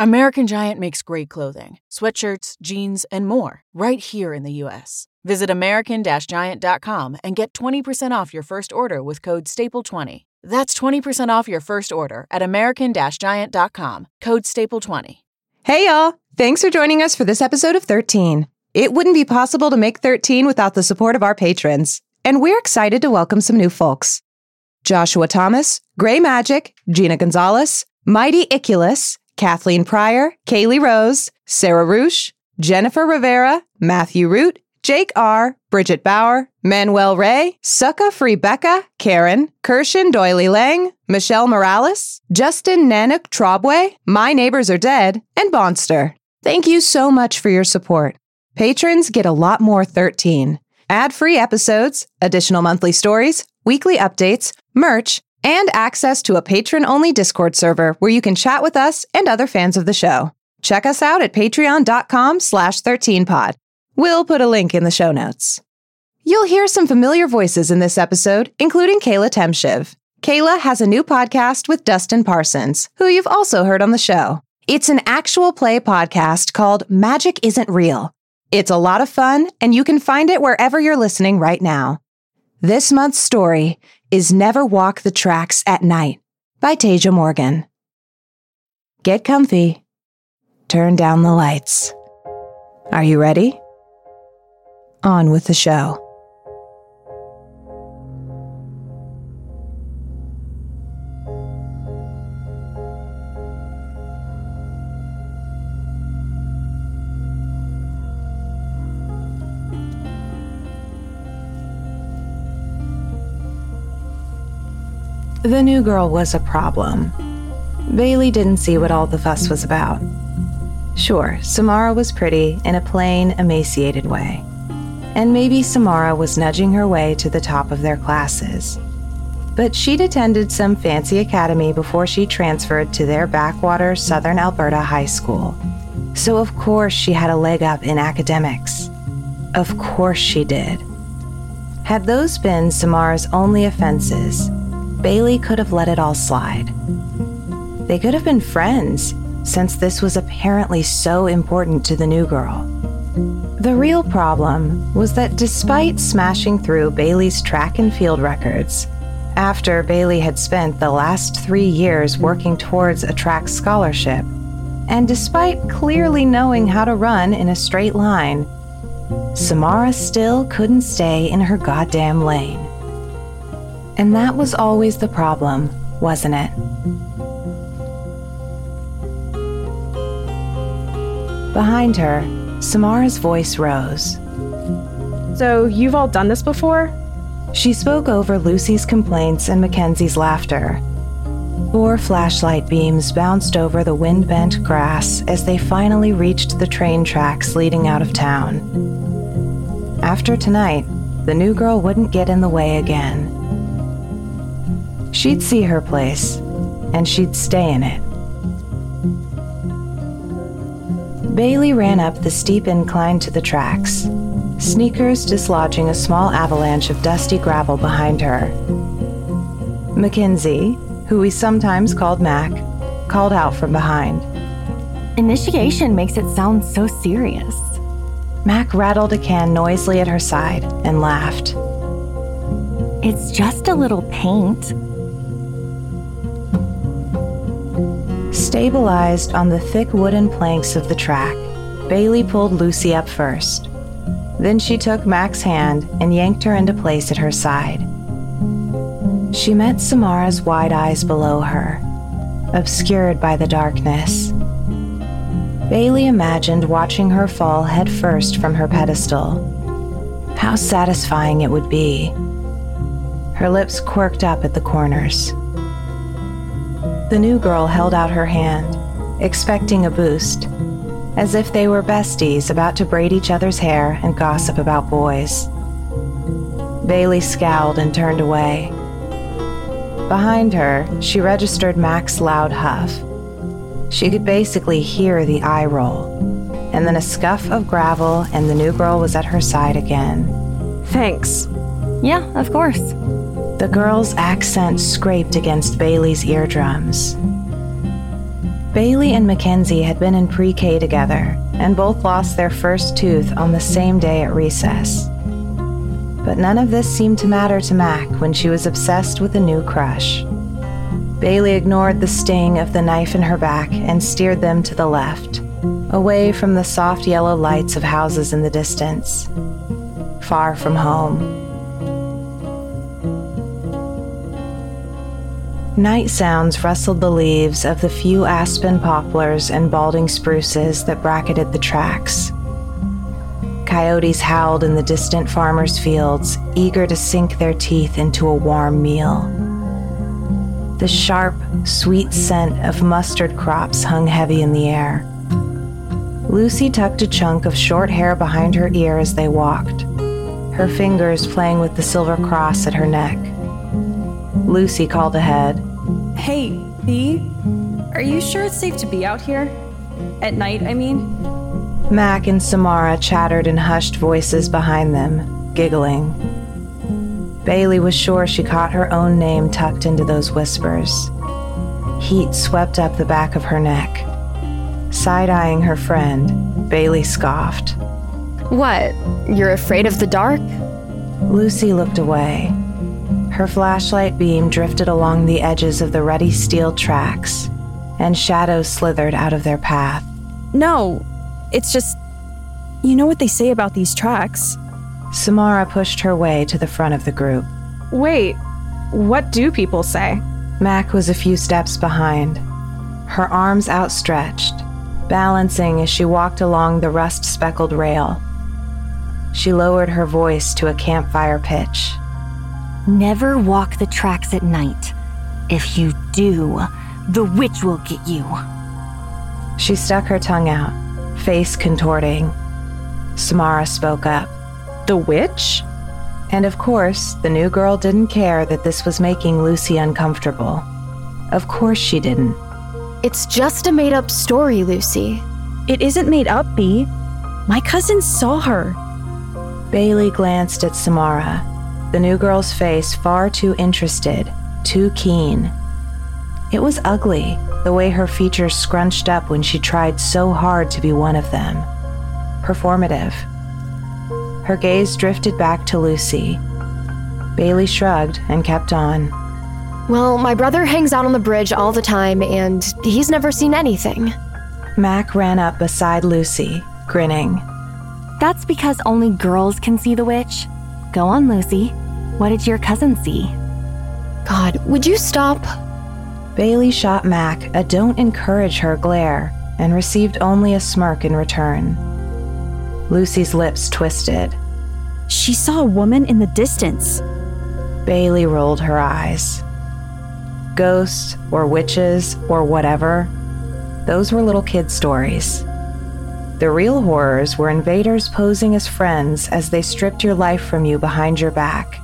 American Giant makes great clothing, sweatshirts, jeans, and more right here in the U.S. Visit American Giant.com and get 20% off your first order with code STAPLE20. That's 20% off your first order at American Giant.com, code STAPLE20. Hey, y'all. Thanks for joining us for this episode of 13. It wouldn't be possible to make 13 without the support of our patrons, and we're excited to welcome some new folks Joshua Thomas, Gray Magic, Gina Gonzalez, Mighty Iculus, Kathleen Pryor, Kaylee Rose, Sarah Roosh, Jennifer Rivera, Matthew Root, Jake R., Bridget Bauer, Manuel Ray, Succa Free Becca, Karen, Kirshen Doily Lang, Michelle Morales, Justin Nanook Trobway, My Neighbors Are Dead, and Bonster. Thank you so much for your support. Patrons get a lot more 13. Ad free episodes, additional monthly stories, weekly updates, merch, and access to a patron only Discord server where you can chat with us and other fans of the show. Check us out at patreon.com slash 13pod. We'll put a link in the show notes. You'll hear some familiar voices in this episode, including Kayla Temshiv. Kayla has a new podcast with Dustin Parsons, who you've also heard on the show. It's an actual play podcast called Magic Isn't Real. It's a lot of fun, and you can find it wherever you're listening right now. This month's story is Never Walk the Tracks at Night by Taija Morgan. Get comfy. Turn down the lights. Are you ready? On with the show. The new girl was a problem. Bailey didn't see what all the fuss was about. Sure, Samara was pretty in a plain, emaciated way. And maybe Samara was nudging her way to the top of their classes. But she'd attended some fancy academy before she transferred to their backwater Southern Alberta high school. So, of course, she had a leg up in academics. Of course, she did. Had those been Samara's only offenses, Bailey could have let it all slide. They could have been friends, since this was apparently so important to the new girl. The real problem was that despite smashing through Bailey's track and field records, after Bailey had spent the last three years working towards a track scholarship, and despite clearly knowing how to run in a straight line, Samara still couldn't stay in her goddamn lane. And that was always the problem, wasn't it? Behind her, Samara's voice rose. So, you've all done this before? She spoke over Lucy's complaints and Mackenzie's laughter. Four flashlight beams bounced over the wind bent grass as they finally reached the train tracks leading out of town. After tonight, the new girl wouldn't get in the way again. She'd see her place, and she'd stay in it. Bailey ran up the steep incline to the tracks, sneakers dislodging a small avalanche of dusty gravel behind her. Mackenzie, who we sometimes called Mac, called out from behind. Initiation makes it sound so serious. Mac rattled a can noisily at her side and laughed. It's just a little paint. Stabilized on the thick wooden planks of the track, Bailey pulled Lucy up first. Then she took Mac's hand and yanked her into place at her side. She met Samara's wide eyes below her, obscured by the darkness. Bailey imagined watching her fall headfirst from her pedestal. How satisfying it would be. Her lips quirked up at the corners. The new girl held out her hand, expecting a boost, as if they were besties about to braid each other's hair and gossip about boys. Bailey scowled and turned away. Behind her, she registered Mac's loud huff. She could basically hear the eye roll, and then a scuff of gravel, and the new girl was at her side again. Thanks. Yeah, of course. The girl's accent scraped against Bailey's eardrums. Bailey and Mackenzie had been in pre K together and both lost their first tooth on the same day at recess. But none of this seemed to matter to Mac when she was obsessed with a new crush. Bailey ignored the sting of the knife in her back and steered them to the left, away from the soft yellow lights of houses in the distance, far from home. Night sounds rustled the leaves of the few aspen poplars and balding spruces that bracketed the tracks. Coyotes howled in the distant farmers' fields, eager to sink their teeth into a warm meal. The sharp, sweet scent of mustard crops hung heavy in the air. Lucy tucked a chunk of short hair behind her ear as they walked, her fingers playing with the silver cross at her neck. Lucy called ahead. Hey, B, are you sure it's safe to be out here? At night, I mean? Mac and Samara chattered in hushed voices behind them, giggling. Bailey was sure she caught her own name tucked into those whispers. Heat swept up the back of her neck. Side eyeing her friend, Bailey scoffed. What? You're afraid of the dark? Lucy looked away. Her flashlight beam drifted along the edges of the ruddy steel tracks, and shadows slithered out of their path. No, it's just. You know what they say about these tracks. Samara pushed her way to the front of the group. Wait, what do people say? Mac was a few steps behind, her arms outstretched, balancing as she walked along the rust speckled rail. She lowered her voice to a campfire pitch. Never walk the tracks at night. If you do, the witch will get you. She stuck her tongue out, face contorting. Samara spoke up. The witch? And of course, the new girl didn't care that this was making Lucy uncomfortable. Of course she didn't. It's just a made up story, Lucy. It isn't made up, B. My cousin saw her. Bailey glanced at Samara, the new girl's face far too interested, too keen. It was ugly, the way her features scrunched up when she tried so hard to be one of them. Performative. Her gaze drifted back to Lucy. Bailey shrugged and kept on. Well, my brother hangs out on the bridge all the time, and he's never seen anything. Mac ran up beside Lucy, grinning. That's because only girls can see the witch. Go on, Lucy. What did your cousin see? God, would you stop? Bailey shot Mac a don't encourage her glare and received only a smirk in return. Lucy's lips twisted. She saw a woman in the distance. Bailey rolled her eyes. Ghosts or witches or whatever, those were little kid stories. The real horrors were invaders posing as friends as they stripped your life from you behind your back.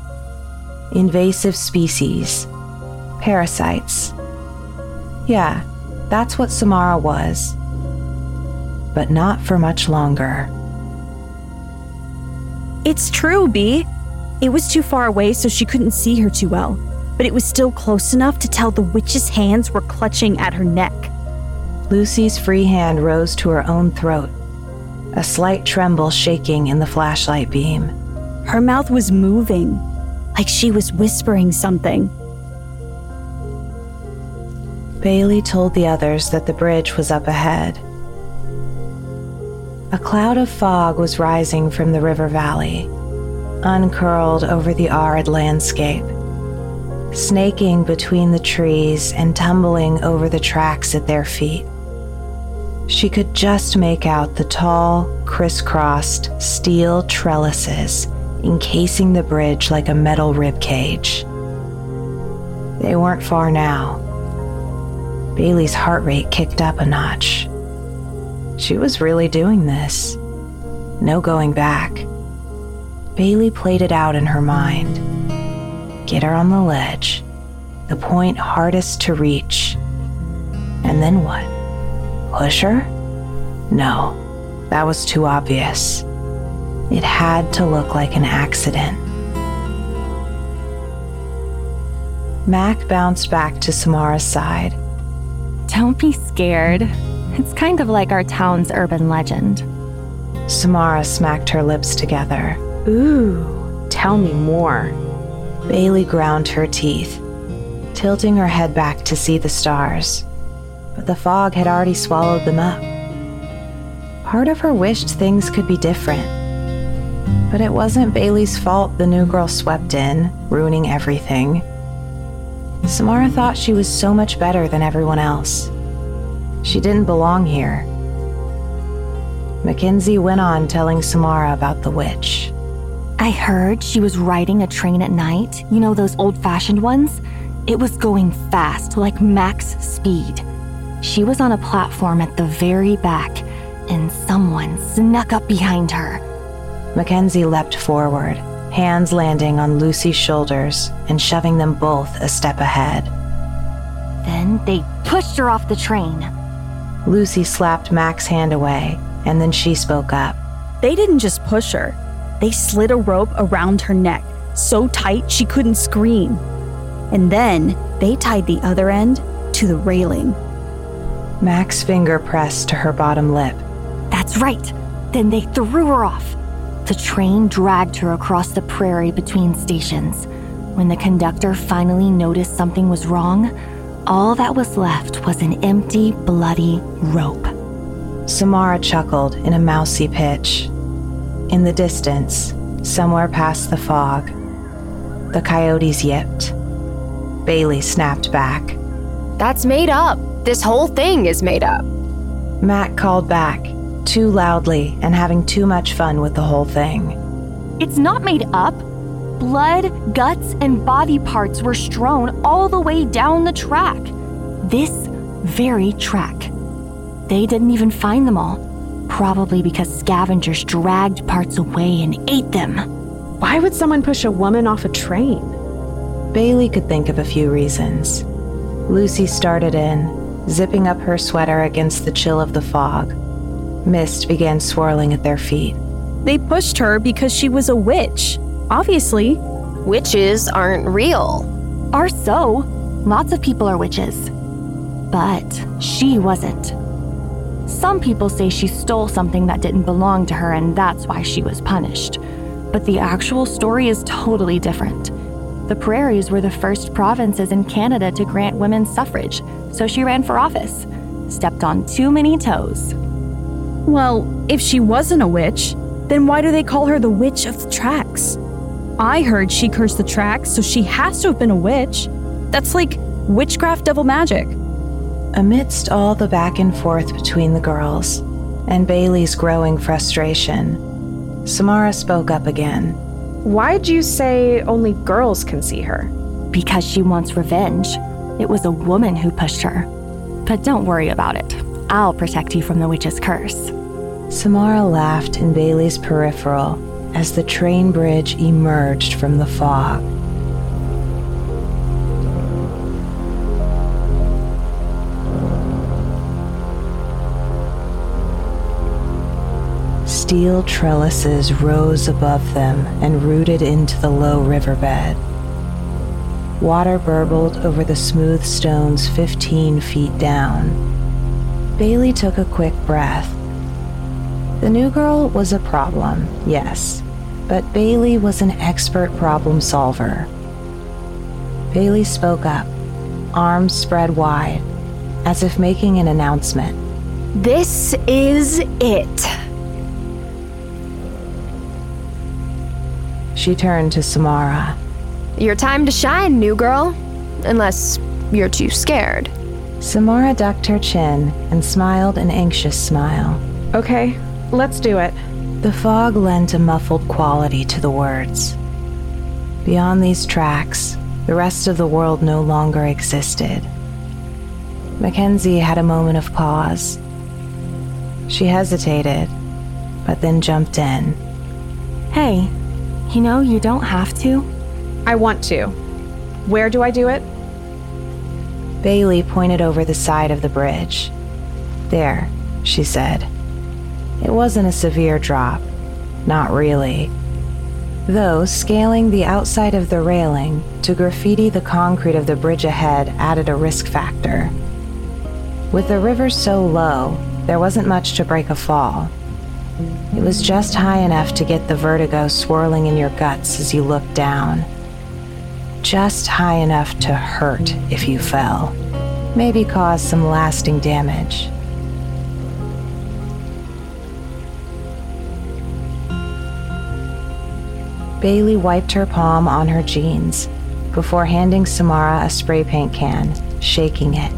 Invasive species. Parasites. Yeah, that's what Samara was. But not for much longer. It's true, B. It was too far away, so she couldn't see her too well, but it was still close enough to tell the witch's hands were clutching at her neck. Lucy's free hand rose to her own throat, a slight tremble shaking in the flashlight beam. Her mouth was moving, like she was whispering something. Bailey told the others that the bridge was up ahead. A cloud of fog was rising from the river valley, uncurled over the arid landscape, snaking between the trees and tumbling over the tracks at their feet. She could just make out the tall, crisscrossed steel trellises encasing the bridge like a metal rib cage. They weren't far now. Bailey's heart rate kicked up a notch. She was really doing this. No going back. Bailey played it out in her mind. Get her on the ledge, the point hardest to reach. And then what? Push her? No, that was too obvious. It had to look like an accident. Mac bounced back to Samara's side. Don't be scared. It's kind of like our town's urban legend. Samara smacked her lips together. Ooh, tell me more. Bailey ground her teeth, tilting her head back to see the stars. But the fog had already swallowed them up. Part of her wished things could be different. But it wasn't Bailey's fault the new girl swept in, ruining everything. Samara thought she was so much better than everyone else. She didn't belong here. Mackenzie went on telling Samara about the witch. I heard she was riding a train at night. You know, those old fashioned ones? It was going fast, like max speed. She was on a platform at the very back, and someone snuck up behind her. Mackenzie leapt forward, hands landing on Lucy's shoulders and shoving them both a step ahead. Then they pushed her off the train. Lucy slapped Mac's hand away, and then she spoke up. They didn't just push her, they slid a rope around her neck so tight she couldn't scream. And then they tied the other end to the railing. Mac's finger pressed to her bottom lip. That's right. Then they threw her off. The train dragged her across the prairie between stations. When the conductor finally noticed something was wrong, all that was left was an empty, bloody rope. Samara chuckled in a mousy pitch. In the distance, somewhere past the fog, the coyotes yipped. Bailey snapped back. That's made up. This whole thing is made up. Mac called back, too loudly and having too much fun with the whole thing. It's not made up. Blood, guts, and body parts were strewn all the way down the track. This very track. They didn't even find them all, probably because scavengers dragged parts away and ate them. Why would someone push a woman off a train? Bailey could think of a few reasons. Lucy started in, zipping up her sweater against the chill of the fog. Mist began swirling at their feet. They pushed her because she was a witch. Obviously. Witches aren't real. Are so. Lots of people are witches. But she wasn't. Some people say she stole something that didn't belong to her and that's why she was punished. But the actual story is totally different. The prairies were the first provinces in Canada to grant women suffrage, so she ran for office. Stepped on too many toes. Well, if she wasn't a witch, then why do they call her the Witch of the Tracks? I heard she cursed the tracks, so she has to have been a witch. That's like witchcraft devil magic. Amidst all the back and forth between the girls and Bailey's growing frustration, Samara spoke up again. Why'd you say only girls can see her? Because she wants revenge. It was a woman who pushed her. But don't worry about it. I'll protect you from the witch's curse. Samara laughed in Bailey's peripheral as the train bridge emerged from the fog. Steel trellises rose above them and rooted into the low riverbed. Water burbled over the smooth stones 15 feet down. Bailey took a quick breath. The new girl was a problem, yes, but Bailey was an expert problem solver. Bailey spoke up, arms spread wide, as if making an announcement. This is it. She turned to Samara. Your time to shine, new girl. Unless you're too scared. Samara ducked her chin and smiled an anxious smile. Okay, let's do it. The fog lent a muffled quality to the words. Beyond these tracks, the rest of the world no longer existed. Mackenzie had a moment of pause. She hesitated, but then jumped in. Hey, you know, you don't have to. I want to. Where do I do it? Bailey pointed over the side of the bridge. There, she said. It wasn't a severe drop. Not really. Though scaling the outside of the railing to graffiti the concrete of the bridge ahead added a risk factor. With the river so low, there wasn't much to break a fall. It was just high enough to get the vertigo swirling in your guts as you looked down. Just high enough to hurt if you fell, maybe cause some lasting damage. Bailey wiped her palm on her jeans before handing Samara a spray paint can, shaking it.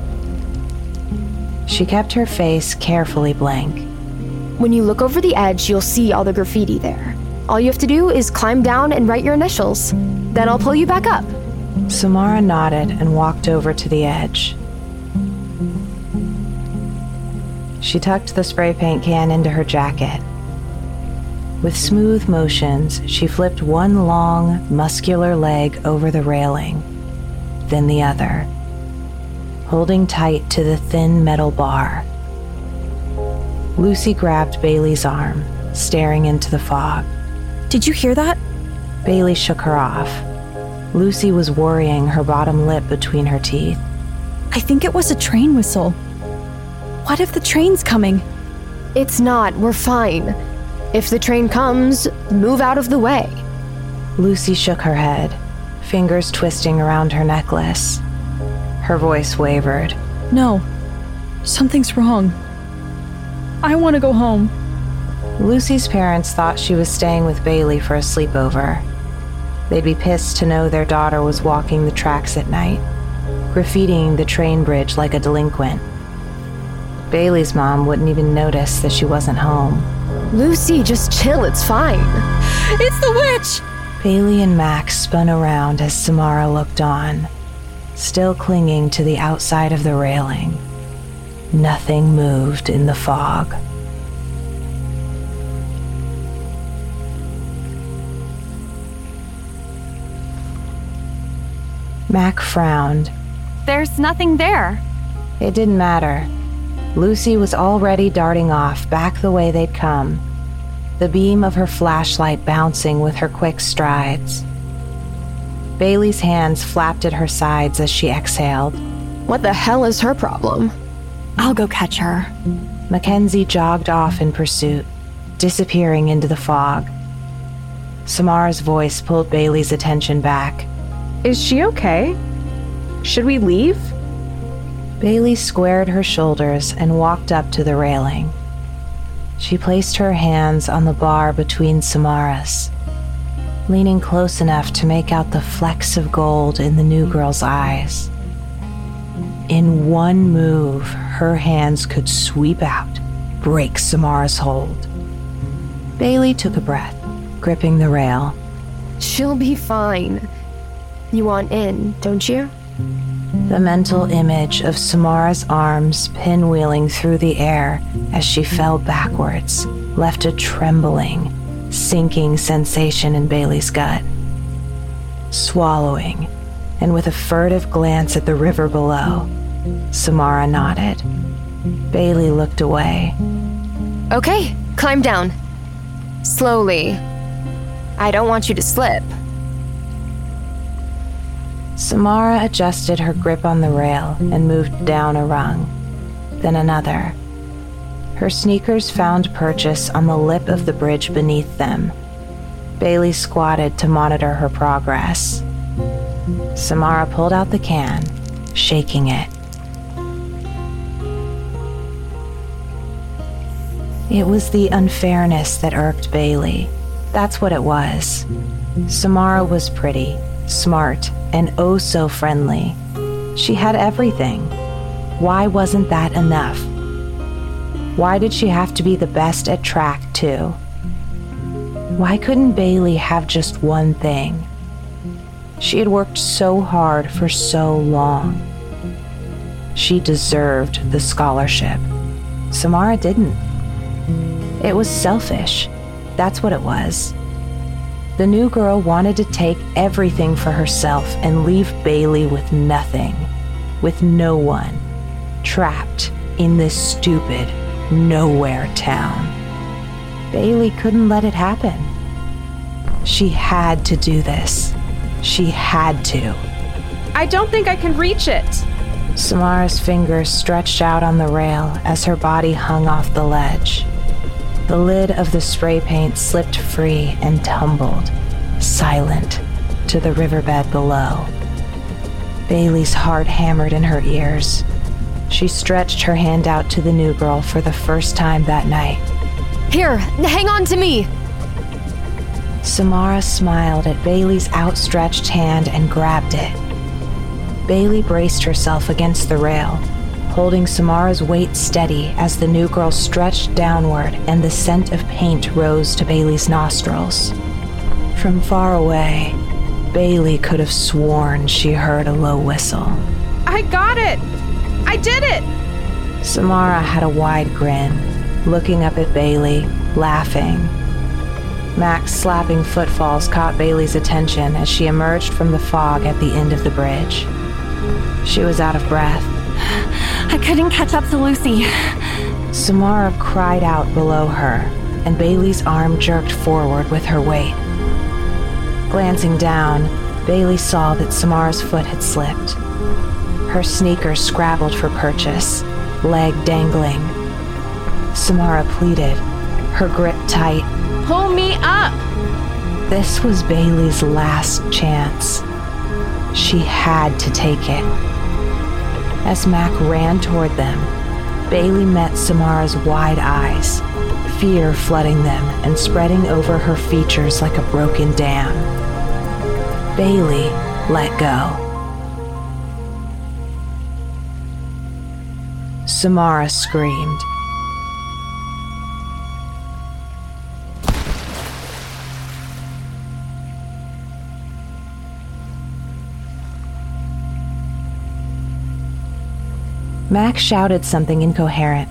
She kept her face carefully blank. When you look over the edge, you'll see all the graffiti there. All you have to do is climb down and write your initials. Then I'll pull you back up. Samara nodded and walked over to the edge. She tucked the spray paint can into her jacket with smooth motions, she flipped one long, muscular leg over the railing, then the other, holding tight to the thin metal bar. Lucy grabbed Bailey's arm, staring into the fog. Did you hear that? Bailey shook her off. Lucy was worrying her bottom lip between her teeth. I think it was a train whistle. What if the train's coming? It's not. We're fine. If the train comes, move out of the way. Lucy shook her head, fingers twisting around her necklace. Her voice wavered. No, something's wrong. I want to go home. Lucy's parents thought she was staying with Bailey for a sleepover. They'd be pissed to know their daughter was walking the tracks at night, graffitiing the train bridge like a delinquent. Bailey's mom wouldn't even notice that she wasn't home. Lucy, just chill, it's fine. It's the witch! Bailey and Max spun around as Samara looked on, still clinging to the outside of the railing. Nothing moved in the fog. Mac frowned. There's nothing there. It didn't matter. Lucy was already darting off back the way they'd come, the beam of her flashlight bouncing with her quick strides. Bailey's hands flapped at her sides as she exhaled. What the hell is her problem? I'll go catch her. Mackenzie jogged off in pursuit, disappearing into the fog. Samara's voice pulled Bailey's attention back. Is she okay? Should we leave? Bailey squared her shoulders and walked up to the railing. She placed her hands on the bar between Samara's, leaning close enough to make out the flecks of gold in the new girl's eyes. In one move, her hands could sweep out, break Samara's hold. Bailey took a breath, gripping the rail. She'll be fine. You want in, don't you? The mental image of Samara's arms pinwheeling through the air as she fell backwards left a trembling, sinking sensation in Bailey's gut. Swallowing, and with a furtive glance at the river below, Samara nodded. Bailey looked away. Okay, climb down. Slowly. I don't want you to slip. Samara adjusted her grip on the rail and moved down a rung, then another. Her sneakers found purchase on the lip of the bridge beneath them. Bailey squatted to monitor her progress. Samara pulled out the can, shaking it. It was the unfairness that irked Bailey. That's what it was. Samara was pretty, smart, and oh so friendly. She had everything. Why wasn't that enough? Why did she have to be the best at track, too? Why couldn't Bailey have just one thing? She had worked so hard for so long. She deserved the scholarship. Samara didn't. It was selfish. That's what it was. The new girl wanted to take everything for herself and leave Bailey with nothing, with no one, trapped in this stupid, nowhere town. Bailey couldn't let it happen. She had to do this. She had to. I don't think I can reach it. Samara's fingers stretched out on the rail as her body hung off the ledge. The lid of the spray paint slipped free and tumbled, silent, to the riverbed below. Bailey's heart hammered in her ears. She stretched her hand out to the new girl for the first time that night. Here, hang on to me. Samara smiled at Bailey's outstretched hand and grabbed it. Bailey braced herself against the rail, holding Samara's weight steady as the new girl stretched downward and the scent of paint rose to Bailey's nostrils. From far away, Bailey could have sworn she heard a low whistle. I got it! I did it! Samara had a wide grin, looking up at Bailey, laughing. Mac's slapping footfalls caught Bailey's attention as she emerged from the fog at the end of the bridge. She was out of breath. I couldn't catch up to Lucy. Samara cried out below her, and Bailey's arm jerked forward with her weight. Glancing down, Bailey saw that Samara's foot had slipped. Her sneakers scrabbled for purchase, leg dangling. Samara pleaded, her grip tight. Pull me up! This was Bailey's last chance. She had to take it. As Mac ran toward them, Bailey met Samara's wide eyes, fear flooding them and spreading over her features like a broken dam. Bailey let go. Samara screamed. Mac shouted something incoherent,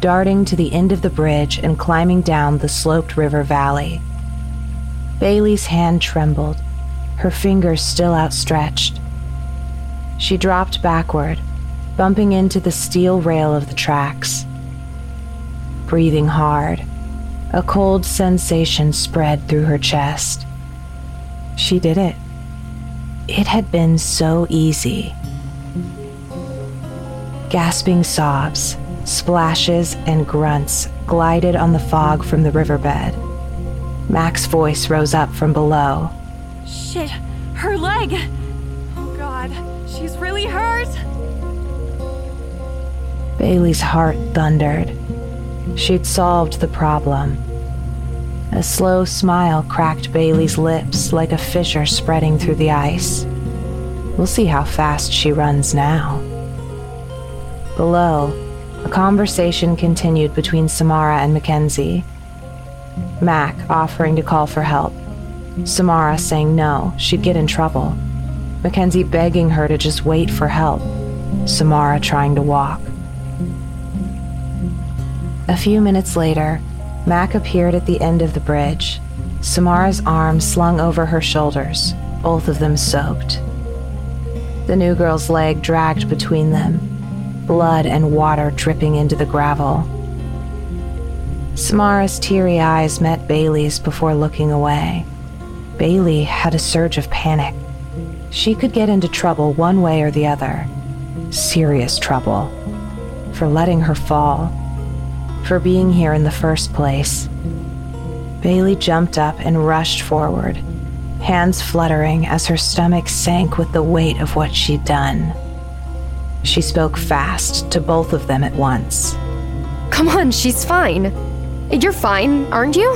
darting to the end of the bridge and climbing down the sloped river valley. Bailey's hand trembled, her fingers still outstretched. She dropped backward, bumping into the steel rail of the tracks. Breathing hard, a cold sensation spread through her chest. She did it. It had been so easy. Gasping sobs, splashes, and grunts glided on the fog from the riverbed. Mac's voice rose up from below. Shit, her leg! Oh god, she's really hurt! Bailey's heart thundered. She'd solved the problem. A slow smile cracked Bailey's lips like a fissure spreading through the ice. We'll see how fast she runs now. Below, a conversation continued between Samara and Mackenzie. Mac offering to call for help. Samara saying no, she'd get in trouble. Mackenzie begging her to just wait for help. Samara trying to walk. A few minutes later, Mac appeared at the end of the bridge, Samara's arms slung over her shoulders, both of them soaked. The new girl's leg dragged between them, blood and water dripping into the gravel. Samara's teary eyes met Bailey's before looking away. Bailey had a surge of panic. She could get into trouble one way or the other. Serious trouble. For letting her fall. For being here in the first place. Bailey jumped up and rushed forward, hands fluttering as her stomach sank with the weight of what she'd done. She spoke fast to both of them at once. Come on, she's fine. You're fine, aren't you?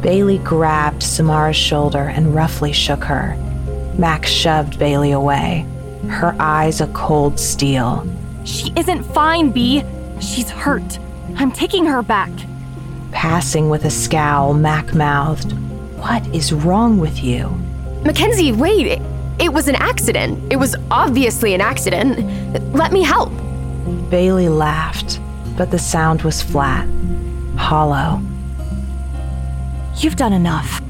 Bailey grabbed Samara's shoulder and roughly shook her. Mac shoved Bailey away, her eyes a cold steel. She isn't fine, B. She's hurt. I'm taking her back. Passing with a scowl, Mac mouthed, What is wrong with you? Mackenzie, wait. It was an accident. It was obviously an accident. Let me help. Bailey laughed, but the sound was flat, hollow. You've done enough.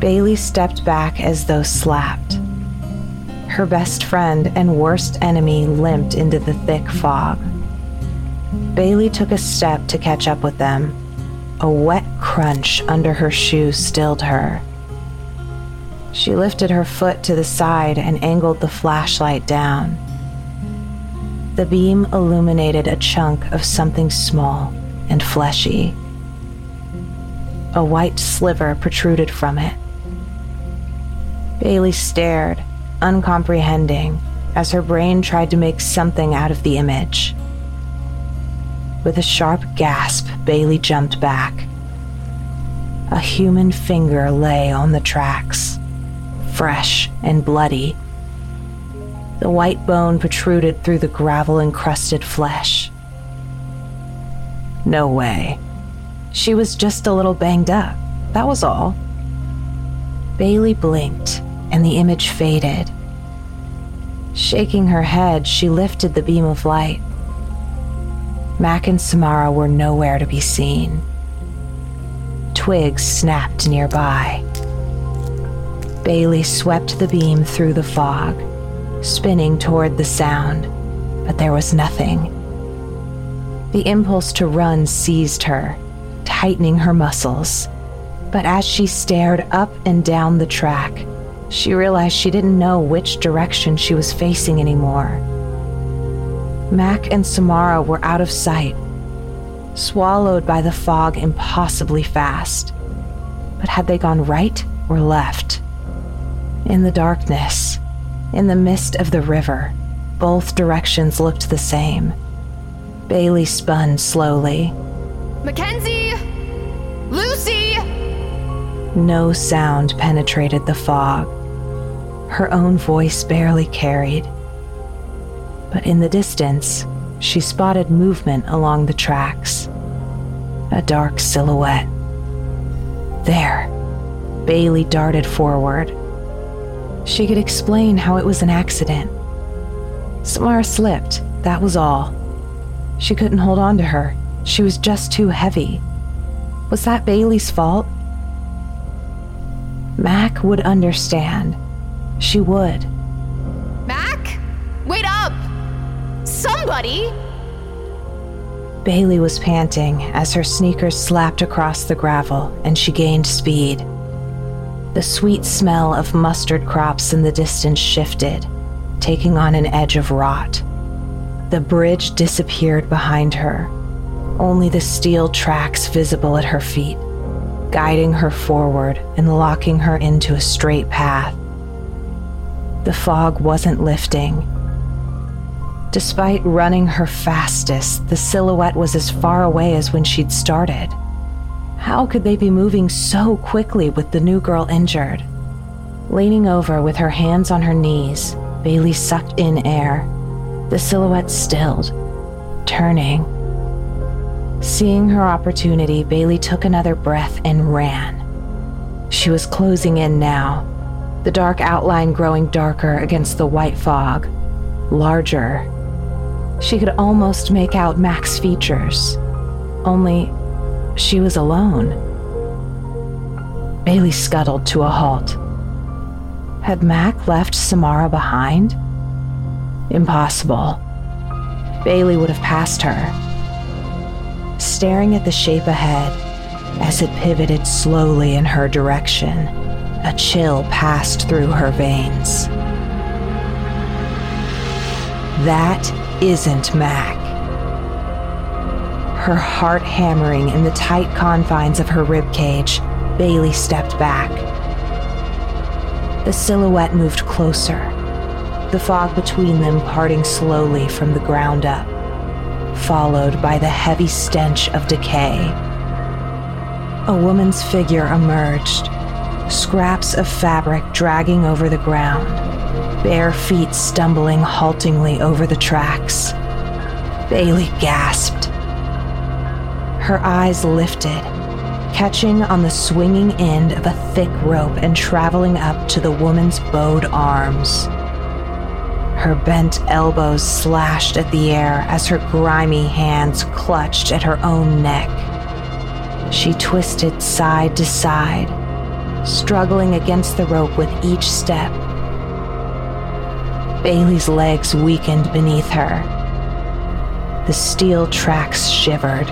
Bailey stepped back as though slapped. Her best friend and worst enemy limped into the thick fog. Bailey took a step to catch up with them. A wet crunch under her shoe stilled her. She lifted her foot to the side and angled the flashlight down. The beam illuminated a chunk of something small and fleshy. A white sliver protruded from it. Bailey stared, uncomprehending, as her brain tried to make something out of the image. With a sharp gasp, Bailey jumped back. A human finger lay on the tracks, fresh and bloody. The white bone protruded through the gravel encrusted flesh. No way. She was just a little banged up. That was all. Bailey blinked, and the image faded. Shaking her head, she lifted the beam of light. Mac and Samara were nowhere to be seen. Twigs snapped nearby. Bailey swept the beam through the fog, spinning toward the sound, but there was nothing. The impulse to run seized her, tightening her muscles. But as she stared up and down the track, she realized she didn't know which direction she was facing anymore. Mac and Samara were out of sight, swallowed by the fog impossibly fast. But had they gone right or left? In the darkness, in the mist of the river, both directions looked the same. Bailey spun slowly. Mackenzie! Lucy! No sound penetrated the fog. Her own voice barely carried. But in the distance, she spotted movement along the tracks. A dark silhouette. There. Bailey darted forward. She could explain how it was an accident. Samara slipped, that was all. She couldn't hold on to her. She was just too heavy. Was that Bailey's fault? Mac would understand. She would. Mac? Wait up! Somebody! Bailey was panting as her sneakers slapped across the gravel and she gained speed. The sweet smell of mustard crops in the distance shifted, taking on an edge of rot. The bridge disappeared behind her, only the steel tracks visible at her feet, guiding her forward and locking her into a straight path. The fog wasn't lifting. Despite running her fastest, the silhouette was as far away as when she'd started. How could they be moving so quickly with the new girl injured? Leaning over with her hands on her knees, Bailey sucked in air. The silhouette stilled, turning. Seeing her opportunity, Bailey took another breath and ran. She was closing in now, the dark outline growing darker against the white fog, larger. She could almost make out Mac's features, only she was alone. Bailey scuttled to a halt. Had Mac left Samara behind? Impossible. Bailey would have passed her. Staring at the shape ahead, as it pivoted slowly in her direction, a chill passed through her veins. That isn't Mac. Her heart hammering in the tight confines of her ribcage, Bailey stepped back. The silhouette moved closer, the fog between them parting slowly from the ground up, followed by the heavy stench of decay. A woman's figure emerged, scraps of fabric dragging over the ground, bare feet stumbling haltingly over the tracks. Bailey gasped. Her eyes lifted, catching on the swinging end of a thick rope and traveling up to the woman's bowed arms. Her bent elbows slashed at the air as her grimy hands clutched at her own neck. She twisted side to side, struggling against the rope with each step. Bailey's legs weakened beneath her. The steel tracks shivered,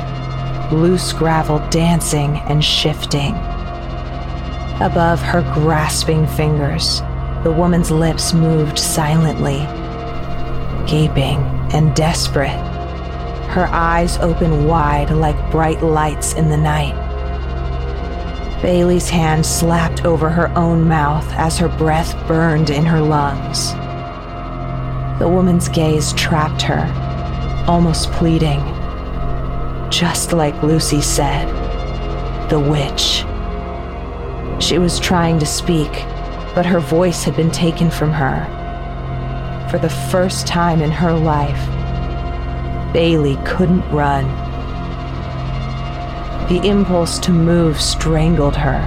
loose gravel dancing and shifting. Above her grasping fingers, the woman's lips moved silently, gaping and desperate. Her eyes open wide like bright lights in the night. Bailey's hand slapped over her own mouth as her breath burned in her lungs. The woman's gaze trapped her, almost pleading. Just like Lucy said, the witch. She was trying to speak, but her voice had been taken from her. For the first time in her life, Bailey couldn't run. The impulse to move strangled her,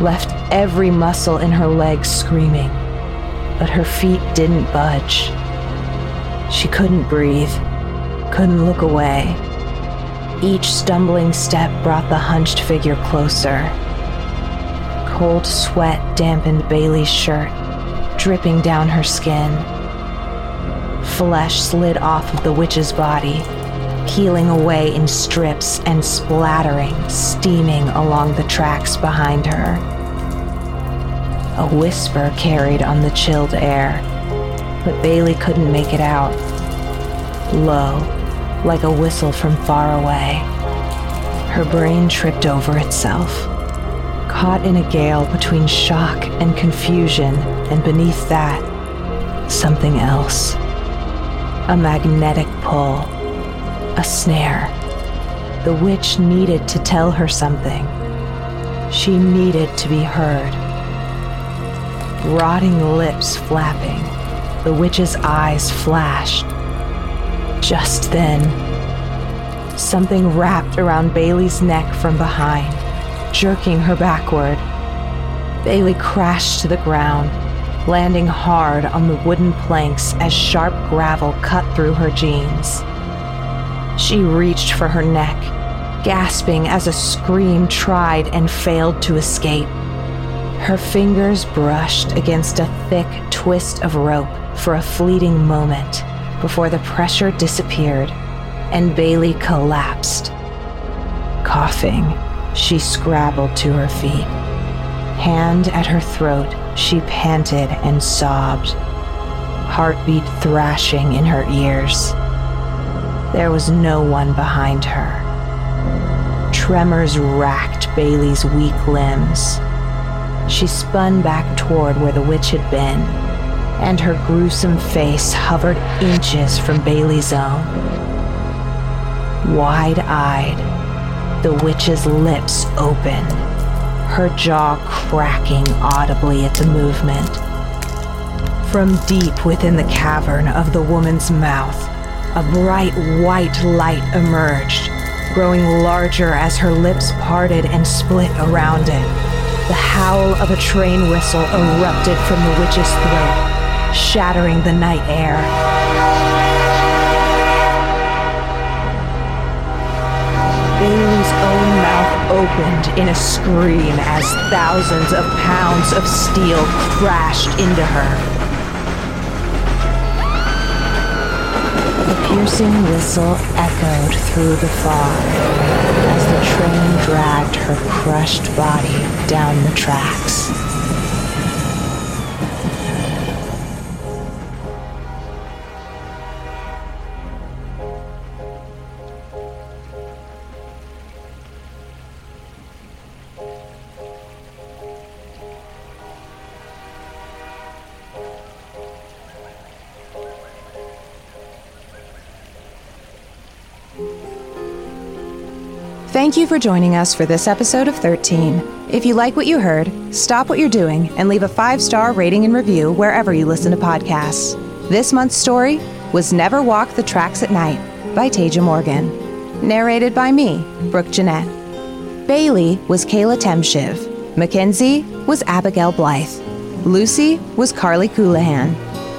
left every muscle in her legs screaming, but her feet didn't budge. She couldn't breathe, couldn't look away. Each stumbling step brought the hunched figure closer. Cold sweat dampened Bailey's shirt, dripping down her skin. Flesh slid off of the witch's body, peeling away in strips and splattering, steaming along the tracks behind her. A whisper carried on the chilled air, but Bailey couldn't make it out. Low, like a whistle from far away. Her brain tripped over itself, caught in a gale between shock and confusion, and beneath that, something else. A magnetic pull, a snare. The witch needed to tell her something. She needed to be heard. Rotting lips flapping, the witch's eyes flashed. Just then, something wrapped around Bailey's neck from behind, jerking her backward. Bailey crashed to the ground, landing hard on the wooden planks as sharp gravel cut through her jeans. She reached for her neck, gasping as a scream tried and failed to escape. Her fingers brushed against a thick twist of rope for a fleeting moment before the pressure disappeared and Bailey collapsed. Coughing, she scrabbled to her feet. Hand at her throat, she panted and sobbed, heartbeat thrashing in her ears. There was no one behind her. Tremors racked Bailey's weak limbs. She spun back toward where the witch had been, and her gruesome face hovered inches from Bailey's own. Wide eyed, the witch's lips opened, her jaw cracking audibly at the movement. From deep within the cavern of the woman's mouth, a bright white light emerged, growing larger as her lips parted and split around it. The howl of a train whistle erupted from the witch's throat, shattering the night air. Bailey's own mouth opened in a scream as thousands of pounds of steel crashed into her. The piercing whistle echoed through the fog as the train dragged her crushed body down the tracks. Thank you for joining us for this episode of 13. If you like what you heard, stop what you're doing and leave a five star rating and review wherever you listen to podcasts. This month's story was Never Walk the Tracks at Night by Taija Morgan. Narrated by me, Brooke Jennett. Bailey was Kayla Temshiv. Mackenzie was Abigail Blythe. Lucy was Carlee Coulehan.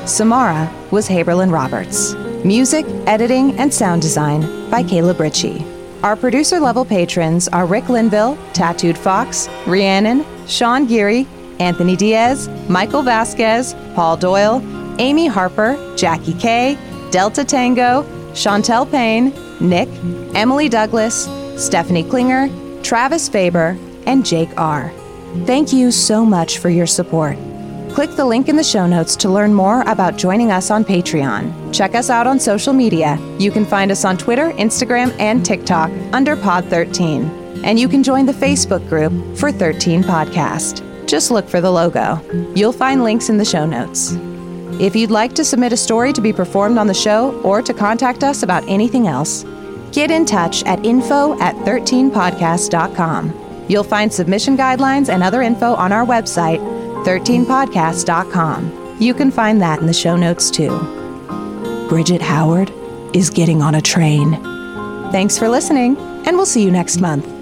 Samara was Haberlin Roberts. Music, editing, and sound design by Caleb Ritchie. Our producer level patrons are Rick Linville, Tattooed Fox, Rhiannon, Sean Geary, Anthony Diaz, Michael Vasquez, Paul Doyle, Amy Harper, Jackie Kay, Delta Tango, Chantel Payne, Nick, Emily Douglas, Stephanie Klinger, Travis Faber, and Jake R. Thank you so much for your support. Click the link in the show notes to learn more about joining us on Patreon. Check us out on social media. You can find us on Twitter, Instagram, and TikTok under Pod13. And you can join the Facebook group for 13 Podcast. Just look for the logo. You'll find links in the show notes. If you'd like to submit a story to be performed on the show or to contact us about anything else, get in touch at info at 13podcast.com. You'll find submission guidelines and other info on our website, 13podcast.com. You can find that in the show notes too. Bridget Howard is getting on a train. Thanks for listening, and we'll see you next month.